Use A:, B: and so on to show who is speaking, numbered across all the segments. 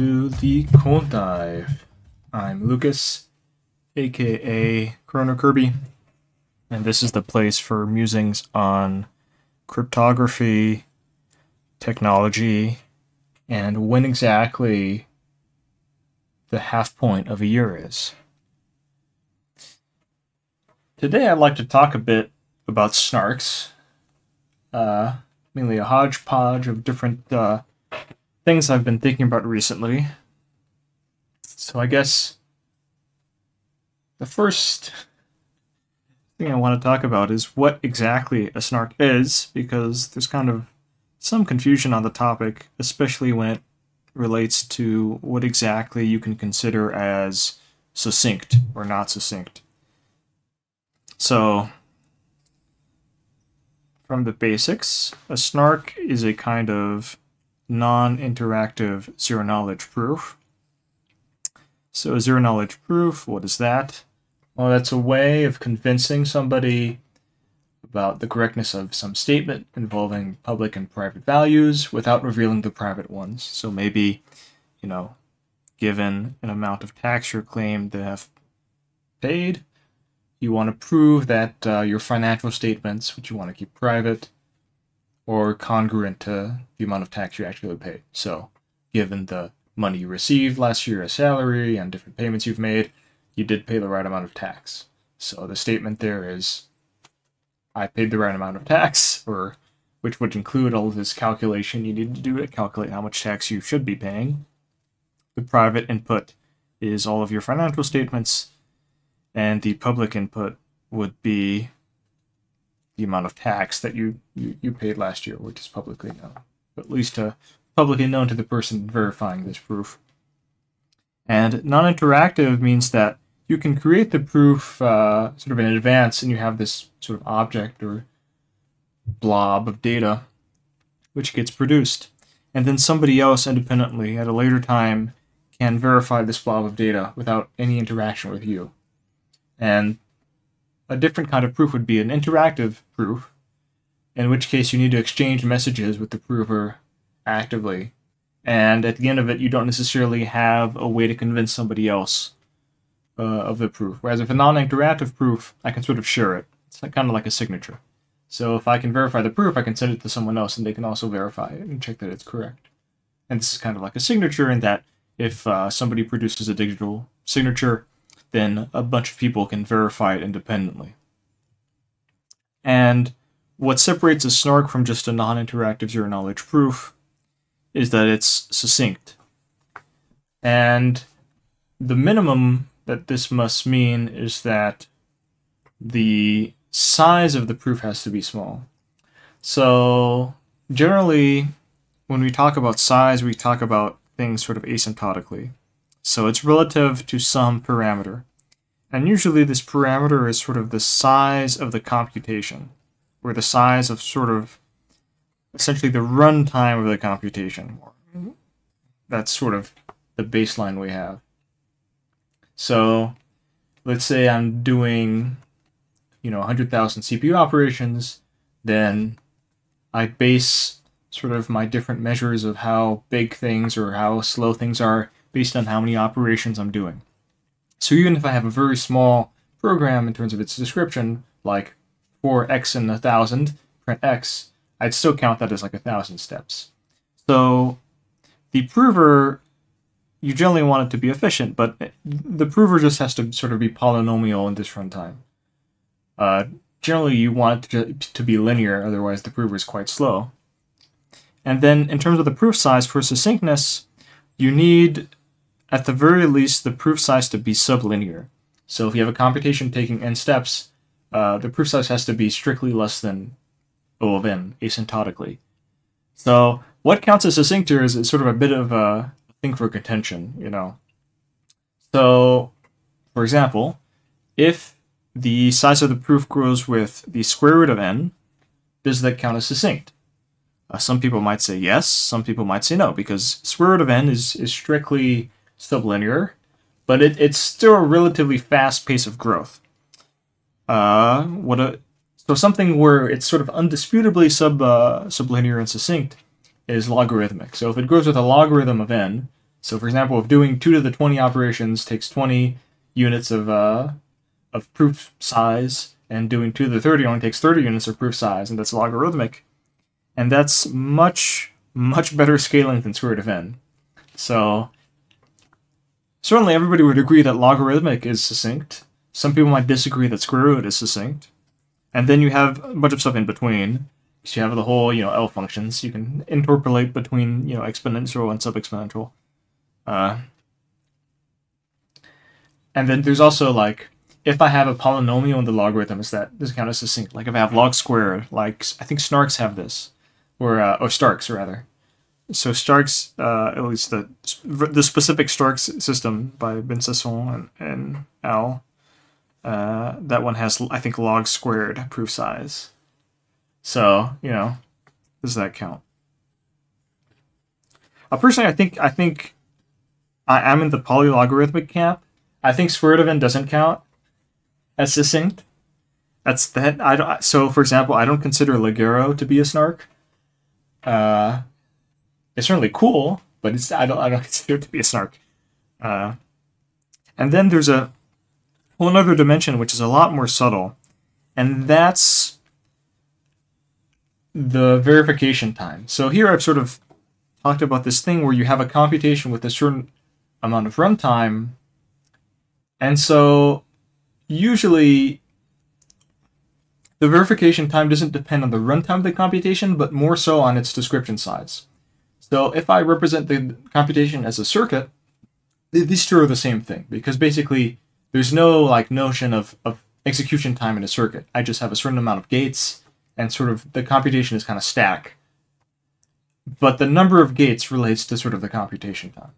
A: to the Cold Dive. I'm Lucas, aka Cronokirby, and this is the place for musings on cryptography, technology, and when exactly the half point of a year is. Today, I'd like to talk a bit about snarks, uh, mainly a hodgepodge of different uh, things I've been thinking about recently. So I guess the first thing I want to talk about is what exactly a snark is, because there's kind of some confusion on the topic, especially when it relates to what exactly you can consider as succinct or not succinct. So, from the basics, a snark is a kind of non interactive zero knowledge proof. So, zero knowledge proof, what is that? Well, that's a way of convincing somebody about the correctness of some statement involving public and private values without revealing the private ones. So, maybe, you know, given an amount of tax you're claimed to have paid, you want to prove that uh, your financial statements, which you want to keep private, or congruent to the amount of tax you actually paid. So, given the money you received last year as salary and different payments you've made, you did pay the right amount of tax. So the statement there is, I paid the right amount of tax, or which would include all of this calculation you need to do to calculate how much tax you should be paying. The private input is all of your financial statements, and the public input would be the amount of tax that you, you, you paid last year, which is publicly known, at least uh, publicly known to the person verifying this proof. And non interactive means that you can create the proof uh, sort of in advance, and you have this sort of object or blob of data which gets produced. And then somebody else independently at a later time can verify this blob of data without any interaction with you. And a different kind of proof would be an interactive proof, in which case you need to exchange messages with the prover actively. And at the end of it, you don't necessarily have a way to convince somebody else uh, of the proof. Whereas if a non interactive proof, I can sort of share it. It's like, kind of like a signature. So if I can verify the proof, I can send it to someone else and they can also verify it and check that it's correct. And this is kind of like a signature in that if uh, somebody produces a digital signature, then a bunch of people can verify it independently. And what separates a snark from just a non interactive zero knowledge proof is that it's succinct. And the minimum that this must mean is that the size of the proof has to be small. So, generally, when we talk about size, we talk about things sort of asymptotically. So it's relative to some parameter. And usually this parameter is sort of the size of the computation, or the size of sort of essentially the runtime of the computation. Mm-hmm. That's sort of the baseline we have. So let's say I'm doing, you know, 100,000 CPU operations, then I base sort of my different measures of how big things or how slow things are based on how many operations I'm doing. So even if I have a very small program in terms of its description, like for x and a thousand, print x, I'd still count that as like a thousand steps. So the prover, you generally want it to be efficient, but the prover just has to sort of be polynomial in this runtime. Uh, generally, you want it to, to be linear, otherwise the prover is quite slow. And then in terms of the proof size for succinctness, you need at the very least the proof size to be sublinear. So if you have a computation taking n steps, uh, the proof size has to be strictly less than O of n asymptotically. So what counts as succinct here is, is sort of a bit of a thing for contention, you know. So, for example, if the size of the proof grows with the square root of n, does that count as succinct? Uh, some people might say yes, some people might say no, because square root of n is, is strictly sublinear, but it, it's still a relatively fast pace of growth. Uh, what a so something where it's sort of undisputably sub uh, sublinear and succinct is logarithmic. So if it grows with a logarithm of n, So, for example, if doing 2 to the 20 operations takes 20 units of, uh, of proof size, and doing 2 to the 30 only takes 30 units of proof size, and that's logarithmic. And that's much, much better scaling than square root of n. So, certainly everybody would agree that logarithmic is succinct. Some people might disagree that square root is succinct. And then you have a bunch of stuff in between. So you have the whole, you know, L functions. You can interpolate between, you know, exponential and sub-exponential. Uh, and then there's also like, if I have a polynomial in the logarithm, is that this kind of succinct? Like if I have log squared, like I think Snarks have this, or uh, or Starks rather. So Starks, uh, at least the the specific Starks system by Ben-Sasson and, and Al, uh, that one has I think log squared proof size. So you know, does that count? Uh, personally, I think I think I am in the polylogarithmic camp. I think square root of n doesn't count as succinct. That's that. I don't. So, for example, I don't consider Ligero to be a snark. Uh, it's certainly cool, but it's I don't I don't consider it to be a snark. Uh, and then there's a whole another dimension which is a lot more subtle, and that's the verification time. So here I've sort of talked about this thing where you have a computation with a certain amount of runtime, and so usually the verification time doesn't depend on the runtime of the computation, but more so on its description size. So if I represent the computation as a circuit, these two are the same thing because basically there's no like notion of, of execution time in a circuit. I just have a certain amount of gates and sort of the computation is kind of stack. But the number of gates relates to sort of the computation time.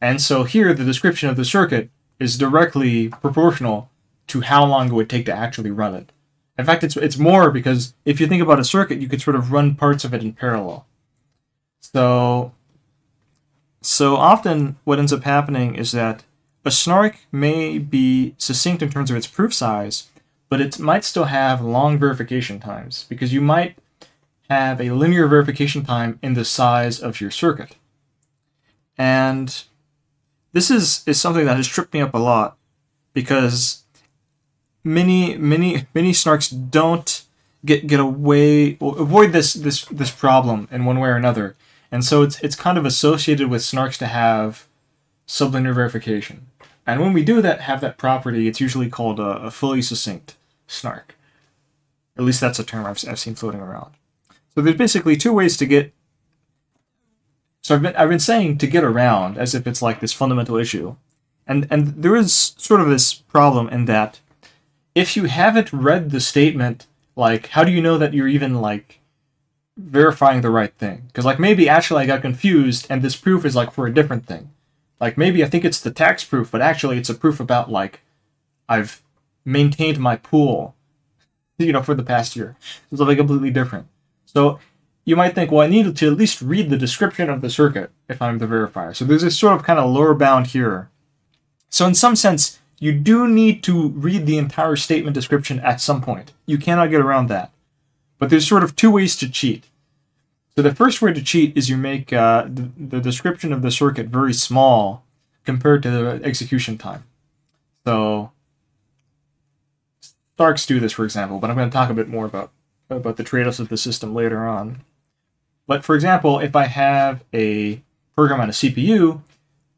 A: And so here the description of the circuit is directly proportional to how long it would take to actually run it. In fact, it's it's more because if you think about a circuit, you could sort of run parts of it in parallel. So so often what ends up happening is that a snark may be succinct in terms of its proof size, but it might still have long verification times because you might have a linear verification time in the size of your circuit. And this is, is something that has tripped me up a lot because many many many snarks don't get get away avoid this this this problem in one way or another. And so it's it's kind of associated with snarks to have sublinear verification. And when we do that, have that property, it's usually called a, a fully succinct snark. At least that's a term I've, I've seen floating around. So there's basically two ways to get. So I've been I've been saying to get around as if it's like this fundamental issue, and and there is sort of this problem in that if you haven't read the statement, like how do you know that you're even like verifying the right thing? Because like maybe actually I got confused and this proof is like for a different thing. Like maybe I think it's the tax proof, but actually it's a proof about like I've maintained my pool, you know, for the past year. It's something completely different. So you might think, well, I need to at least read the description of the circuit if I'm the verifier. So there's this sort of kind of lower bound here. So in some sense, you do need to read the entire statement description at some point. You cannot get around that. But there's sort of two ways to cheat. So the first way to cheat is you make uh, the, the description of the circuit very small compared to the execution time. So Starks do this, for example, but I'm going to talk a bit more about about the trade-offs of the system later on. But for example, if I have a program on a CPU,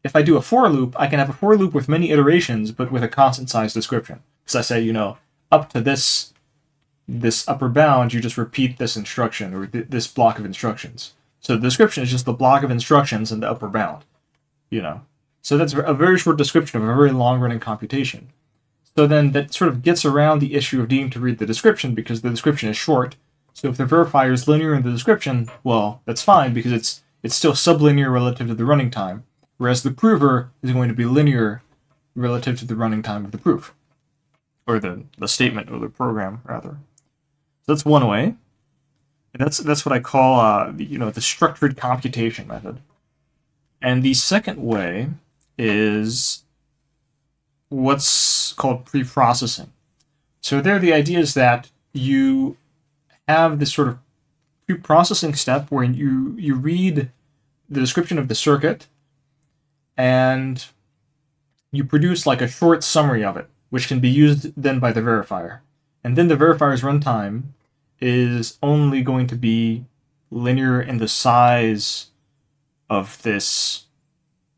A: if I do a for loop, I can have a for loop with many iterations, but with a constant size description. Because I say, you know, up to this this upper bound, you just repeat this instruction or th- this block of instructions. So the description is just the block of instructions and the upper bound, you know. So that's a very short description of a very long running computation. So then that sort of gets around the issue of needing to read the description because the description is short. So if the verifier is linear in the description, well, that's fine because it's it's still sublinear relative to the running time, whereas the prover is going to be linear relative to the running time of the proof, or the, the statement or the program rather. So that's one way. And that's that's what I call uh, you know the structured computation method. And the second way is what's called pre-processing. So there, the idea is that you have this sort of pre-processing step where you you read the description of the circuit, and you produce like a short summary of it, which can be used then by the verifier. And then the verifier's runtime is only going to be linear in the size of this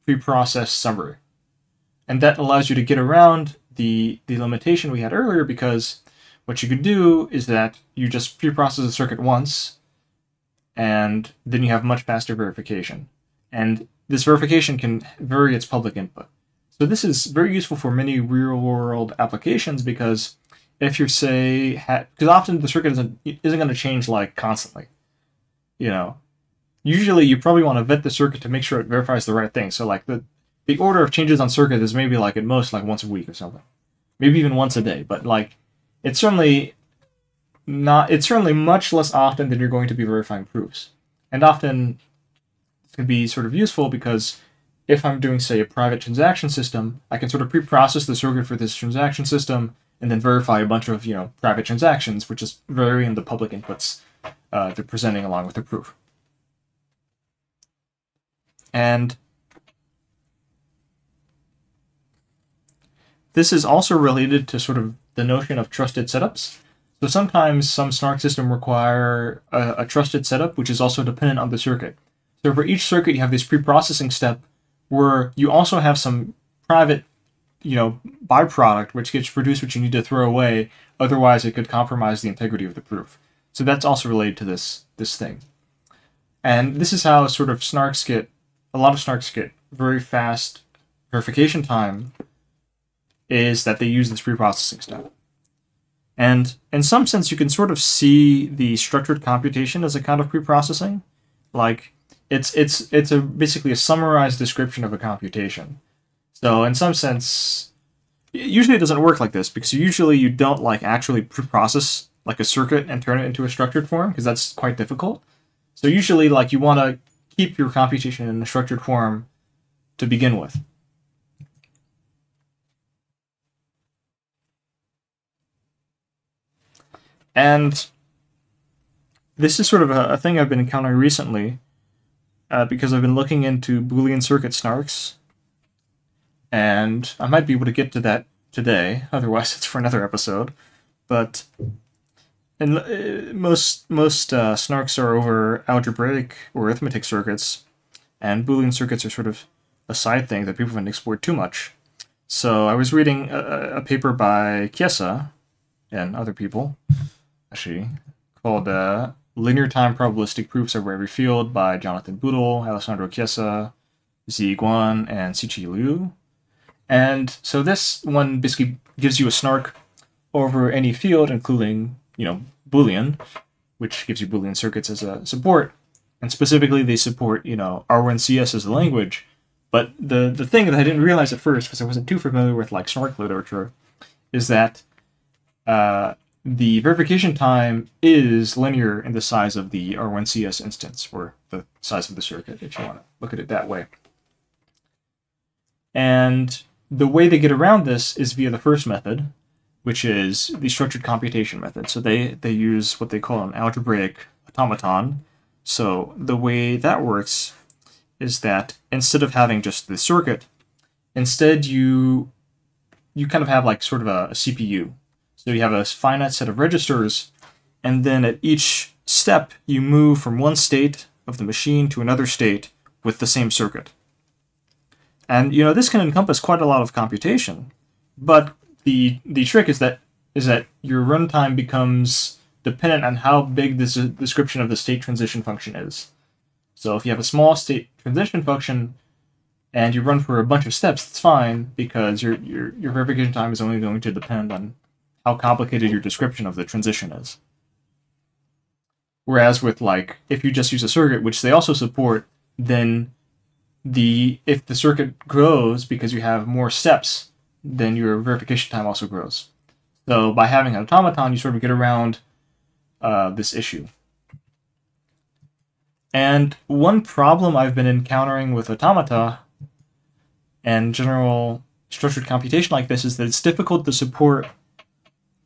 A: preprocessed summary. And that allows you to get around the, the limitation we had earlier because what you could do is that you just preprocess a circuit once and then you have much faster verification. And this verification can vary its public input. So this is very useful for many real-world applications because if you're say because often the circuit isn't isn't going to change like constantly, you know. Usually, you probably want to vet the circuit to make sure it verifies the right thing. So like the the order of changes on circuit is maybe like at most like once a week or something, maybe even once a day. But like it's certainly not it's certainly much less often than you're going to be verifying proofs. And often it can be sort of useful because if I'm doing, say, a private transaction system, I can sort of pre-process the circuit for this transaction system and then verify a bunch of, you know, private transactions, which is varying the public inputs uh, they're presenting along with the proof. And this is also related to sort of the notion of trusted setups. So sometimes some SNARK system require a, a, trusted setup, which is also dependent on the circuit. So for each circuit, you have this pre-processing step where you also have some private, you know, byproduct which gets produced, which you need to throw away. Otherwise, it could compromise the integrity of the proof. So that's also related to this this thing. And this is how sort of snarks get a lot of snarks get very fast verification time is that they use this pre-processing step. And in some sense, you can sort of see the structured computation as a kind of pre-processing. Like it's it's it's a basically a summarized description of a computation. So in some sense, usually it doesn't work like this because usually you don't like actually pre-process like a circuit and turn it into a structured form because that's quite difficult. So usually like you want to keep your computation in a structured form to begin with. And this is sort of a, a thing I've been encountering recently uh, because I've been looking into Boolean circuit snarks. And I might be able to get to that today, otherwise, it's for another episode. But and uh, most most uh, snarks are over algebraic or arithmetic circuits, and Boolean circuits are sort of a side thing that people haven't explored too much. So I was reading a, a paper by Chiesa and other people actually, called uh, Linear Time Probabilistic Proofs Over Every Field by Jonathan Bootle, Alessandro Chiesa, Zi Guan, and Siqi Liu. And so this one basically gives you a snark over any field, including, you know, Boolean, which gives you Boolean circuits as a support. And specifically, they support, you know, R1CS as a language. But the, the thing that I didn't realize at first, because I wasn't too familiar with, like, snark literature, is that uh, the verification time is linear in the size of the R1CS instance, or the size of the circuit, if you want to look at it that way. And the way they get around this is via the first method, which is the structured computation method. So they, they use what they call an algebraic automaton. So the way that works is that instead of having just the circuit, instead you you kind of have like sort of a, a CPU so you have a finite set of registers, and then at each step, you move from one state of the machine to another state with the same circuit. And you know this can encompass quite a lot of computation, but the the trick is that is that your runtime becomes dependent on how big this uh, description of the state transition function is. So if you have a small state transition function and you run for a bunch of steps, it's fine because your your your verification time is only going to depend on how complicated your description of the transition is. Whereas with like if you just use a circuit, which they also support, then the if the circuit grows because you have more steps, then your verification time also grows. So by having an automaton, you sort of get around uh, this issue. And one problem I've been encountering with automata and general structured computation like this is that it's difficult to support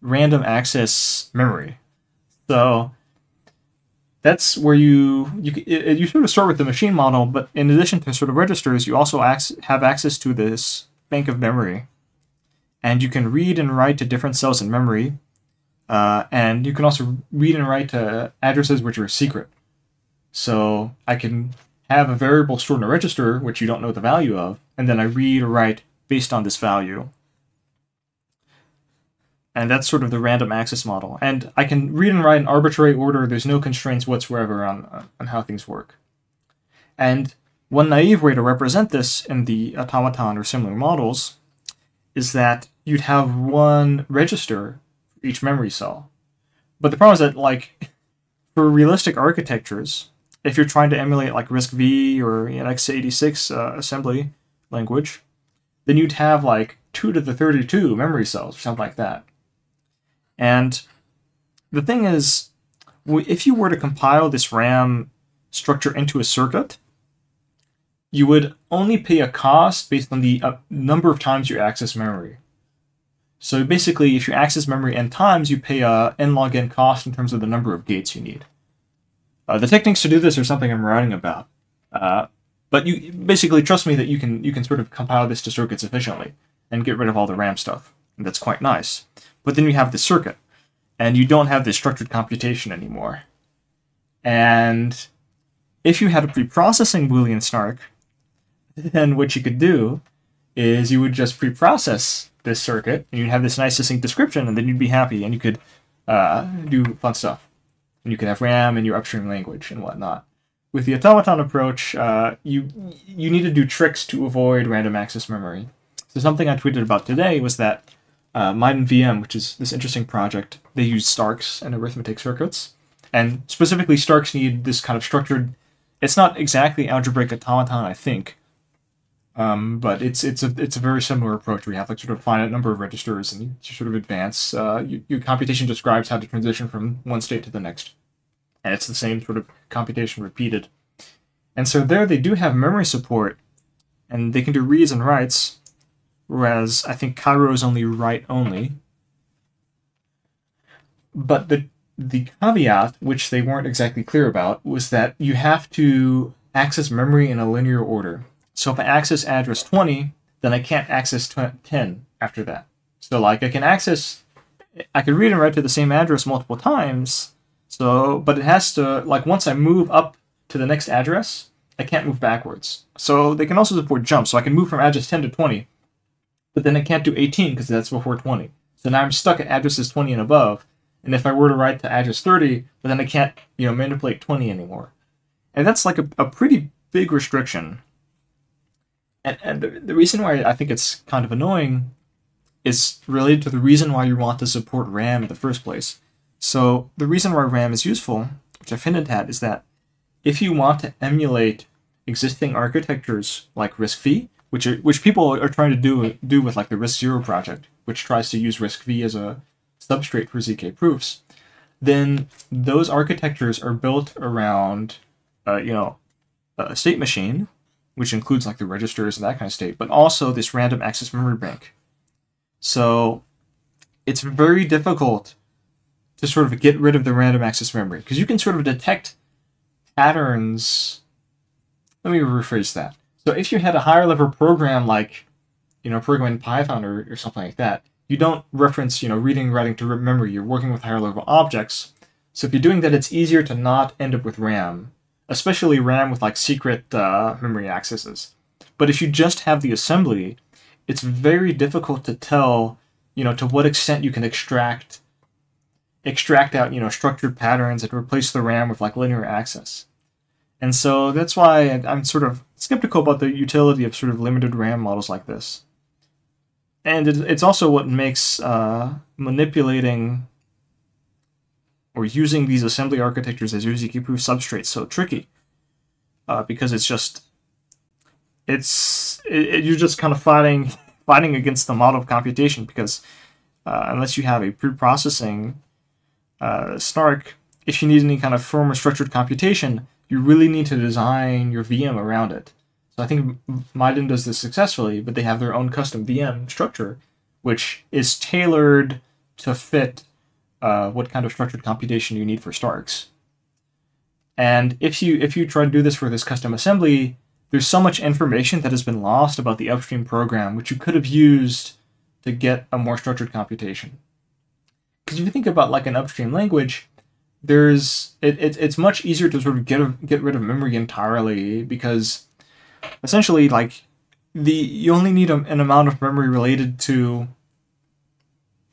A: random access memory. So that's where you you it, you sort of start with the machine model, but in addition to sort of registers, you also ac- have access to this bank of memory, and you can read and write to different cells in memory, uh, and you can also read and write to addresses which are secret. So I can have a variable stored in a register which you don't know the value of, and then I read or write based on this value. And that's sort of the random access model. And I can read and write in arbitrary order. There's no constraints whatsoever on, on how things work. And one naive way to represent this in the automaton or similar models is that you'd have one register for each memory cell. But the problem is that, like, for realistic architectures, if you're trying to emulate like RISC-V or you know, x86 uh, assembly language, then you'd have like 2 to the 32 memory cells or something like that. And the thing is, if you were to compile this RAM structure into a circuit, you would only pay a cost based on the uh, number of times you access memory. So basically, if you access memory n times, you pay a n log n cost in terms of the number of gates you need. Uh, the techniques to do this are something I'm writing about, uh, but you basically trust me that you can you can sort of compile this to circuits efficiently and get rid of all the RAM stuff. And that's quite nice. But then you have the circuit, and you don't have the structured computation anymore. And if you had a preprocessing Boolean snark, then what you could do is you would just preprocess this circuit, and you'd have this nice succinct description, and then you'd be happy, and you could uh, do fun stuff. And you could have RAM in your upstream language and whatnot. With the automaton approach, uh, you you need to do tricks to avoid random access memory. So something I tweeted about today was that uh, VM, which is this interesting project, they use Starks and arithmetic circuits, and specifically Starks need this kind of structured. It's not exactly algebraic automaton, I think, um, but it's it's a it's a very similar approach. We have like sort of finite number of registers, and you sort of advance. Uh, you, your computation describes how to transition from one state to the next, and it's the same sort of computation repeated. And so there, they do have memory support, and they can do reads and writes, whereas I think Cairo is only write only. But the the caveat, which they weren't exactly clear about, was that you have to access memory in a linear order. So if I access address 20, then I can't access 10 after that. So like I can access, I can read and write to the same address multiple times. So, but it has to, like once I move up to the next address, I can't move backwards. So they can also support jumps. So I can move from address 10 to 20, but then I can't do 18 because that's before 20. So now I'm stuck at addresses 20 and above. And if I were to write to address 30, but then I can't, you know, manipulate 20 anymore. And that's like a, a pretty big restriction and, and the, the reason why I think it's kind of annoying is related to the reason why you want to support RAM in the first place. So the reason why RAM is useful, which I've hinted at, is that if you want to emulate existing architectures like RISC-V, which are, which people are trying to do do with like the RISC Zero project, which tries to use RISC-V as a substrate for zk proofs, then those architectures are built around, uh, you know, a state machine which includes like the registers and that kind of state, but also this random access memory bank. So it's very difficult to sort of get rid of the random access memory because you can sort of detect patterns. Let me rephrase that. So if you had a higher level program like, you know, program in Python or, or something like that, you don't reference, you know, reading writing to memory. You're working with higher level objects. So if you're doing that, it's easier to not end up with RAM especially RAM with like secret uh, memory accesses. But if you just have the assembly, it's very difficult to tell, you know, to what extent you can extract extract out, you know, structured patterns and replace the RAM with like linear access. And so that's why I'm sort of skeptical about the utility of sort of limited RAM models like this. And it's also what makes uh, manipulating or using these assembly architectures as ZK-proof substrates so tricky uh, because it's just it's it, it, you're just kind of fighting fighting against the model of computation because uh, unless you have a pre-processing uh, snark, if you need any kind of firm or structured computation, you really need to design your VM around it. So I think Miden does this successfully, but they have their own custom VM structure, which is tailored to fit uh, what kind of structured computation you need for Starks. And if you if you try to do this for this custom assembly, there's so much information that has been lost about the upstream program, which you could have used to get a more structured computation. Because if you think about like an upstream language, there's it, it, it's much easier to sort of get get rid of memory entirely because essentially like the you only need a, an amount of memory related to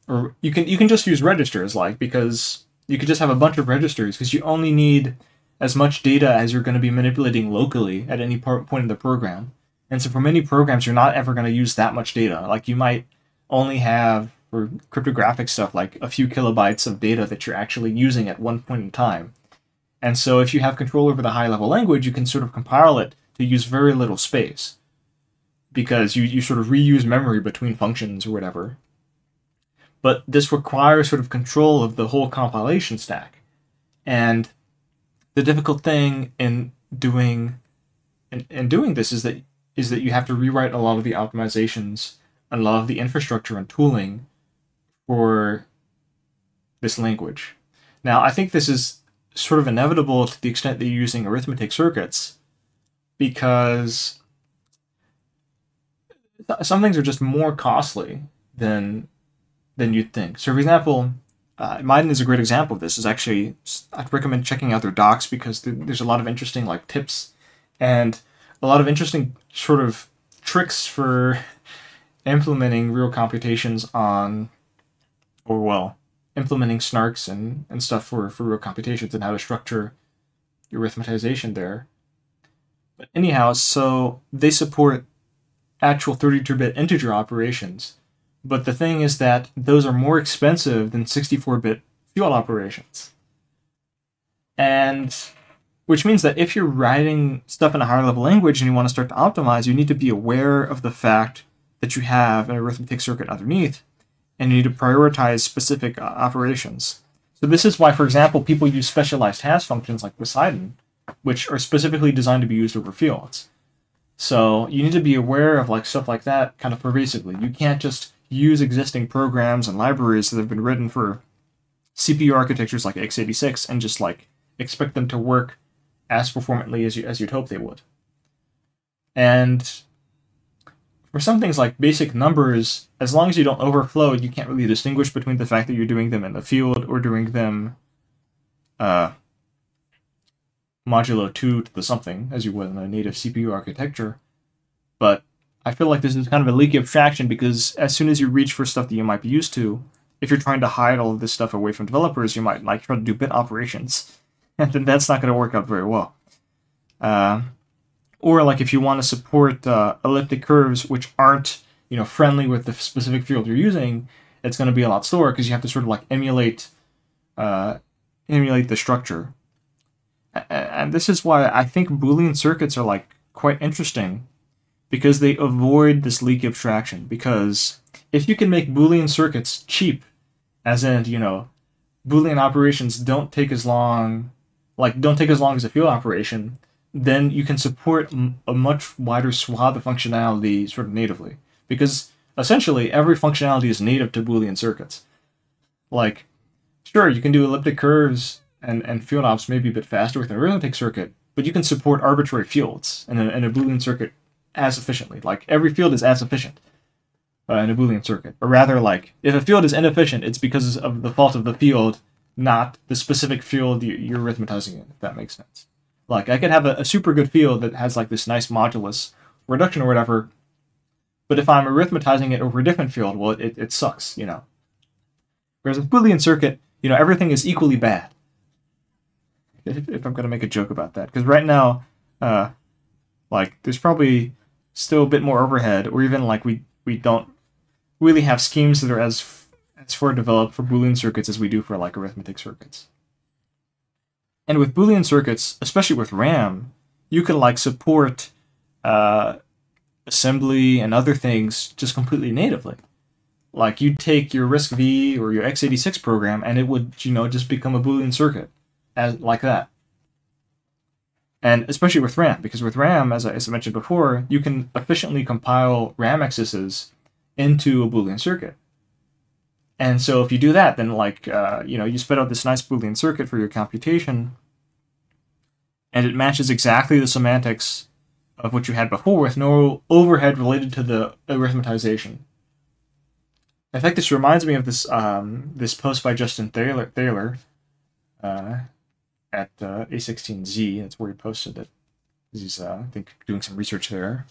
A: or you can you can just use registers like because you could just have a bunch of registers because you only need as much data as you're going to be manipulating locally at any part, point in the program. And so for many programs, you're not ever going to use that much data. Like you might only have for cryptographic stuff like a few kilobytes of data that you're actually using at one point in time. And so if you have control over the high level language, you can sort of compile it to use very little space because you, you sort of reuse memory between functions or whatever. But this requires sort of control of the whole compilation stack. And the difficult thing in doing in, in doing this is that is that you have to rewrite a lot of the optimizations and a lot of the infrastructure and tooling for this language. Now, I think this is sort of inevitable to the extent that you're using arithmetic circuits because some things are just more costly than than you'd think. So, for example, uh, Miden is a great example of this. Is actually I'd recommend checking out their docs because there's a lot of interesting like tips and a lot of interesting sort of tricks for implementing real computations on, or well, implementing snarks and, and stuff for, for real computations and how to structure your arithmetization there. But anyhow, so they support actual 32-bit integer operations but the thing is that those are more expensive than 64-bit field operations. And which means that if you're writing stuff in a higher level language and you want to start to optimize, you need to be aware of the fact that you have an arithmetic circuit underneath and you need to prioritize specific uh, operations. So this is why, for example, people use specialized hash functions like Poseidon, which are specifically designed to be used over fields. So you need to be aware of like stuff like that kind of pervasively. You can't just use existing programs and libraries that have been written for CPU architectures like x86 and just like expect them to work as performantly as you as you'd hope they would. And for some things like basic numbers, as long as you don't overflow, you can't really distinguish between the fact that you're doing them in the field or doing them uh, modulo 2 to the something, as you would in a native CPU architecture. But I feel like this is kind of a leaky abstraction because as soon as you reach for stuff that you might be used to, if you're trying to hide all of this stuff away from developers, you might like try to do bit operations, and then that's not going to work out very well. Uh, or like if you want to support uh, elliptic curves which aren't you know friendly with the specific field you're using, it's going to be a lot slower because you have to sort of like emulate uh, emulate the structure. And this is why I think Boolean circuits are like quite interesting because they avoid this leaky abstraction. Because if you can make Boolean circuits cheap, as in, you know, Boolean operations don't take as long, like, don't take as long as a field operation, then you can support a much wider swath of functionality sort of natively. Because essentially, every functionality is native to Boolean circuits. Like, sure, you can do elliptic curves and, and field ops maybe a bit faster with an arithmetic circuit, but you can support arbitrary fields in a, in a Boolean circuit as efficiently. Like every field is as efficient uh, in a Boolean circuit. Or rather, like if a field is inefficient, it's because of the fault of the field, not the specific field you're arithmetizing in. If that makes sense. Like I could have a, a super good field that has like this nice modulus reduction or whatever, but if I'm arithmetizing it over a different field, well, it, it sucks, you know. Whereas with Boolean circuit, you know, everything is equally bad. If, if I'm going to make a joke about that, because right now, uh, like, there's probably still a bit more overhead, or even like we we don't really have schemes that are as as far developed for Boolean circuits as we do for like arithmetic circuits. And with Boolean circuits, especially with RAM, you can like support uh, assembly and other things just completely natively. Like you'd take your RISC-V or your x86 program, and it would you know just become a Boolean circuit as like that and especially with RAM, because with RAM, as I, as I mentioned before, you can efficiently compile RAM accesses into a Boolean circuit. And so if you do that, then like uh, you know you spit out this nice Boolean circuit for your computation, and it matches exactly the semantics of what you had before with no overhead related to the arithmetization. In fact, this reminds me of this um, this post by Justin Thaler, Thaler uh, at uh, A16Z. That's where he posted it. He's, uh, I think, doing some research there.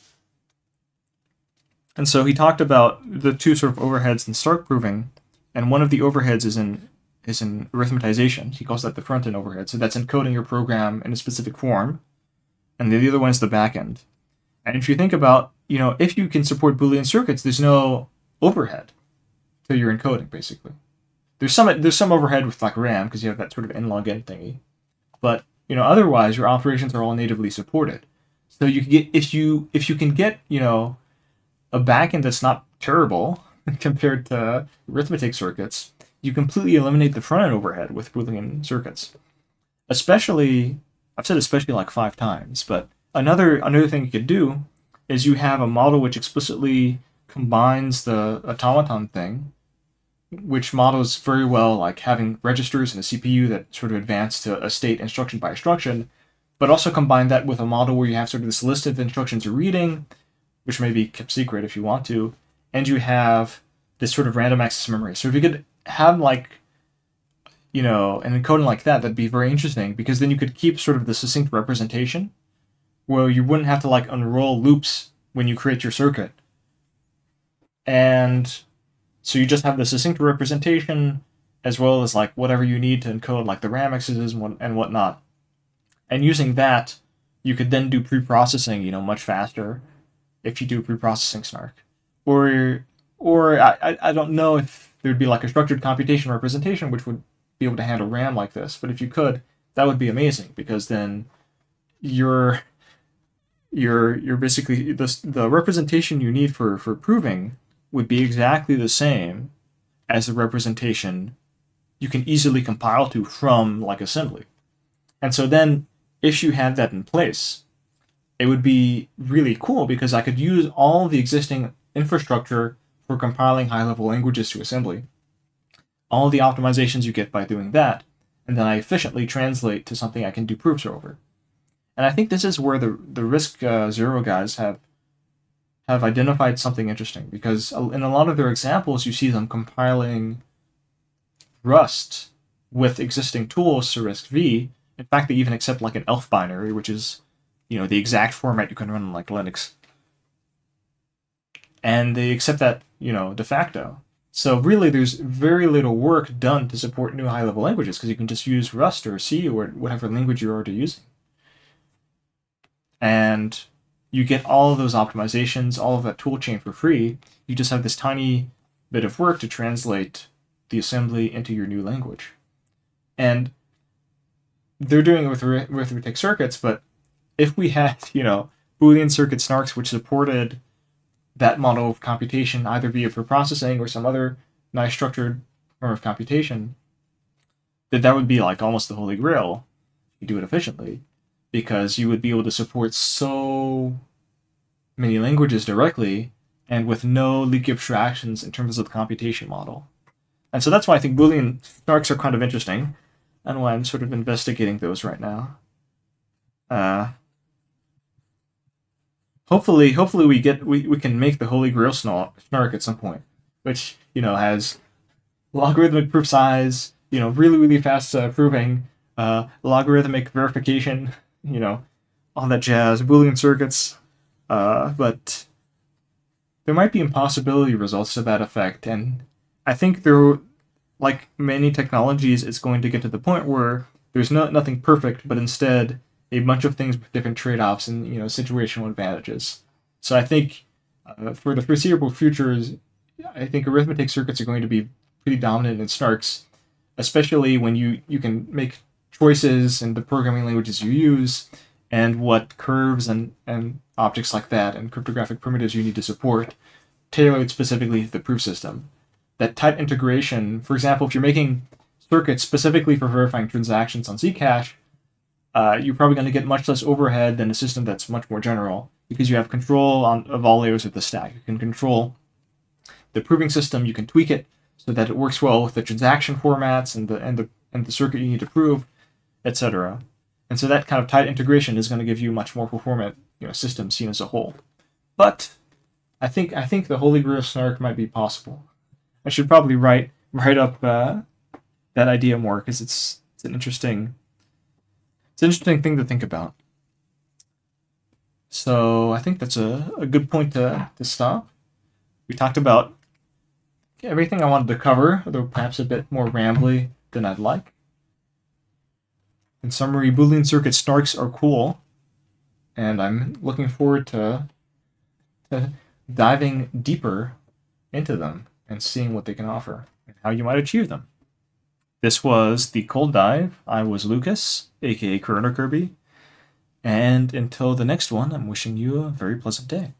A: And so he talked about the two sort of overheads in Stark proving, and one of the overheads is in is in arithmetization. He calls that the front end overhead. So that's encoding your program in a specific form, and the other one is the back end. And if you think about, you know, if you can support Boolean circuits, there's no overhead to your encoding, basically. There's some there's some overhead with like RAM because you have that sort of n log n thingy, but you know otherwise your operations are all natively supported. So you can get if you if you can get you know a backend that's not terrible compared to arithmetic circuits, you completely eliminate the front end overhead with Boolean circuits. Especially, I've said especially like five times, but another another thing you could do is you have a model which explicitly combines the automaton thing, which models very well like having registers and a CPU that sort of advance to a state instruction by instruction, but also combine that with a model where you have sort of this list of instructions you're reading, which may be kept secret if you want to, and you have this sort of random access memory. So if you could have like you know an encoding like that, that'd be very interesting because then you could keep sort of the succinct representation where you wouldn't have to like unroll loops when you create your circuit. And so you just have the succinct representation as well as like whatever you need to encode like the RAM accesses and, and whatnot. And using that, you could then do pre-processing, you know, much faster if you do pre-processing snark. Or or I, I don't know if there'd be like a structured computation representation which would be able to handle RAM like this, but if you could, that would be amazing because then you're you're you're basically the the representation you need for for proving would be exactly the same as the representation you can easily compile to from like assembly. And so then if you had that in place, it would be really cool because I could use all the existing infrastructure for compiling high level languages to assembly, all the optimizations you get by doing that, and then I efficiently translate to something I can do proofs over. And I think this is where the the RISC uh, Zero guys have have identified something interesting because in a lot of their examples you see them compiling Rust with existing tools to RISC V. In fact, they even accept like an ELF binary, which is you know the exact format you can run on like Linux. And they accept that you know de facto. So really, there's very little work done to support new high-level languages because you can just use Rust or C or whatever language you're already using and you get all of those optimizations, all of that toolchain for free. You just have this tiny bit of work to translate the assembly into your new language. And they're doing it with arithmetic circuits, but if we had, you know, Boolean circuit snarks which supported that model of computation either via preprocessing or some other nice structured form of computation, that that would be like almost the holy grail. You do it efficiently because you would be able to support so many languages directly and with no leaky abstractions in terms of the computation model. And so that's why I think Boolean snarks are kind of interesting and why I'm sort of investigating those right now. Uh, hopefully, hopefully we get we, we can make the Holy Grail snark at some point, which you know has logarithmic proof size, you know, really really fast uh, proving, uh, logarithmic verification, you know, all that jazz, Boolean circuits. Uh, but there might be impossibility results to that effect, and I think there, like many technologies, it's going to get to the point where there's no nothing perfect, but instead a bunch of things with different trade-offs and you know situational advantages. So I think uh, for the foreseeable futures, I think arithmetic circuits are going to be pretty dominant in snarks, especially when you you can make choices in the programming languages you use and what curves and, and objects like that and cryptographic primitives you need to support tailored specifically to the proof system. That tight integration, for example, if you're making circuits specifically for verifying transactions on Zcash, uh, you're probably going to get much less overhead than a system that's much more general because you have control on, of all layers of the stack. You can control the proving system, you can tweak it so that it works well with the transaction formats and the and the and the circuit you need to prove etc. And so that kind of tight integration is going to give you much more performant you know, system seen as a whole. But I think I think the Holy Grail snark might be possible. I should probably write write up uh, that idea more because it's it's an interesting it's an interesting thing to think about. So I think that's a, a good point to, to stop. We talked about everything I wanted to cover, although perhaps a bit more rambly than I'd like. In summary, Boolean circuit snarks are cool, and I'm looking forward to, to diving deeper into them and seeing what they can offer and how you might achieve them. This was the Cold Dive. I was Lucas, aka Cronokirby, and until the next one, I'm wishing you a very pleasant day.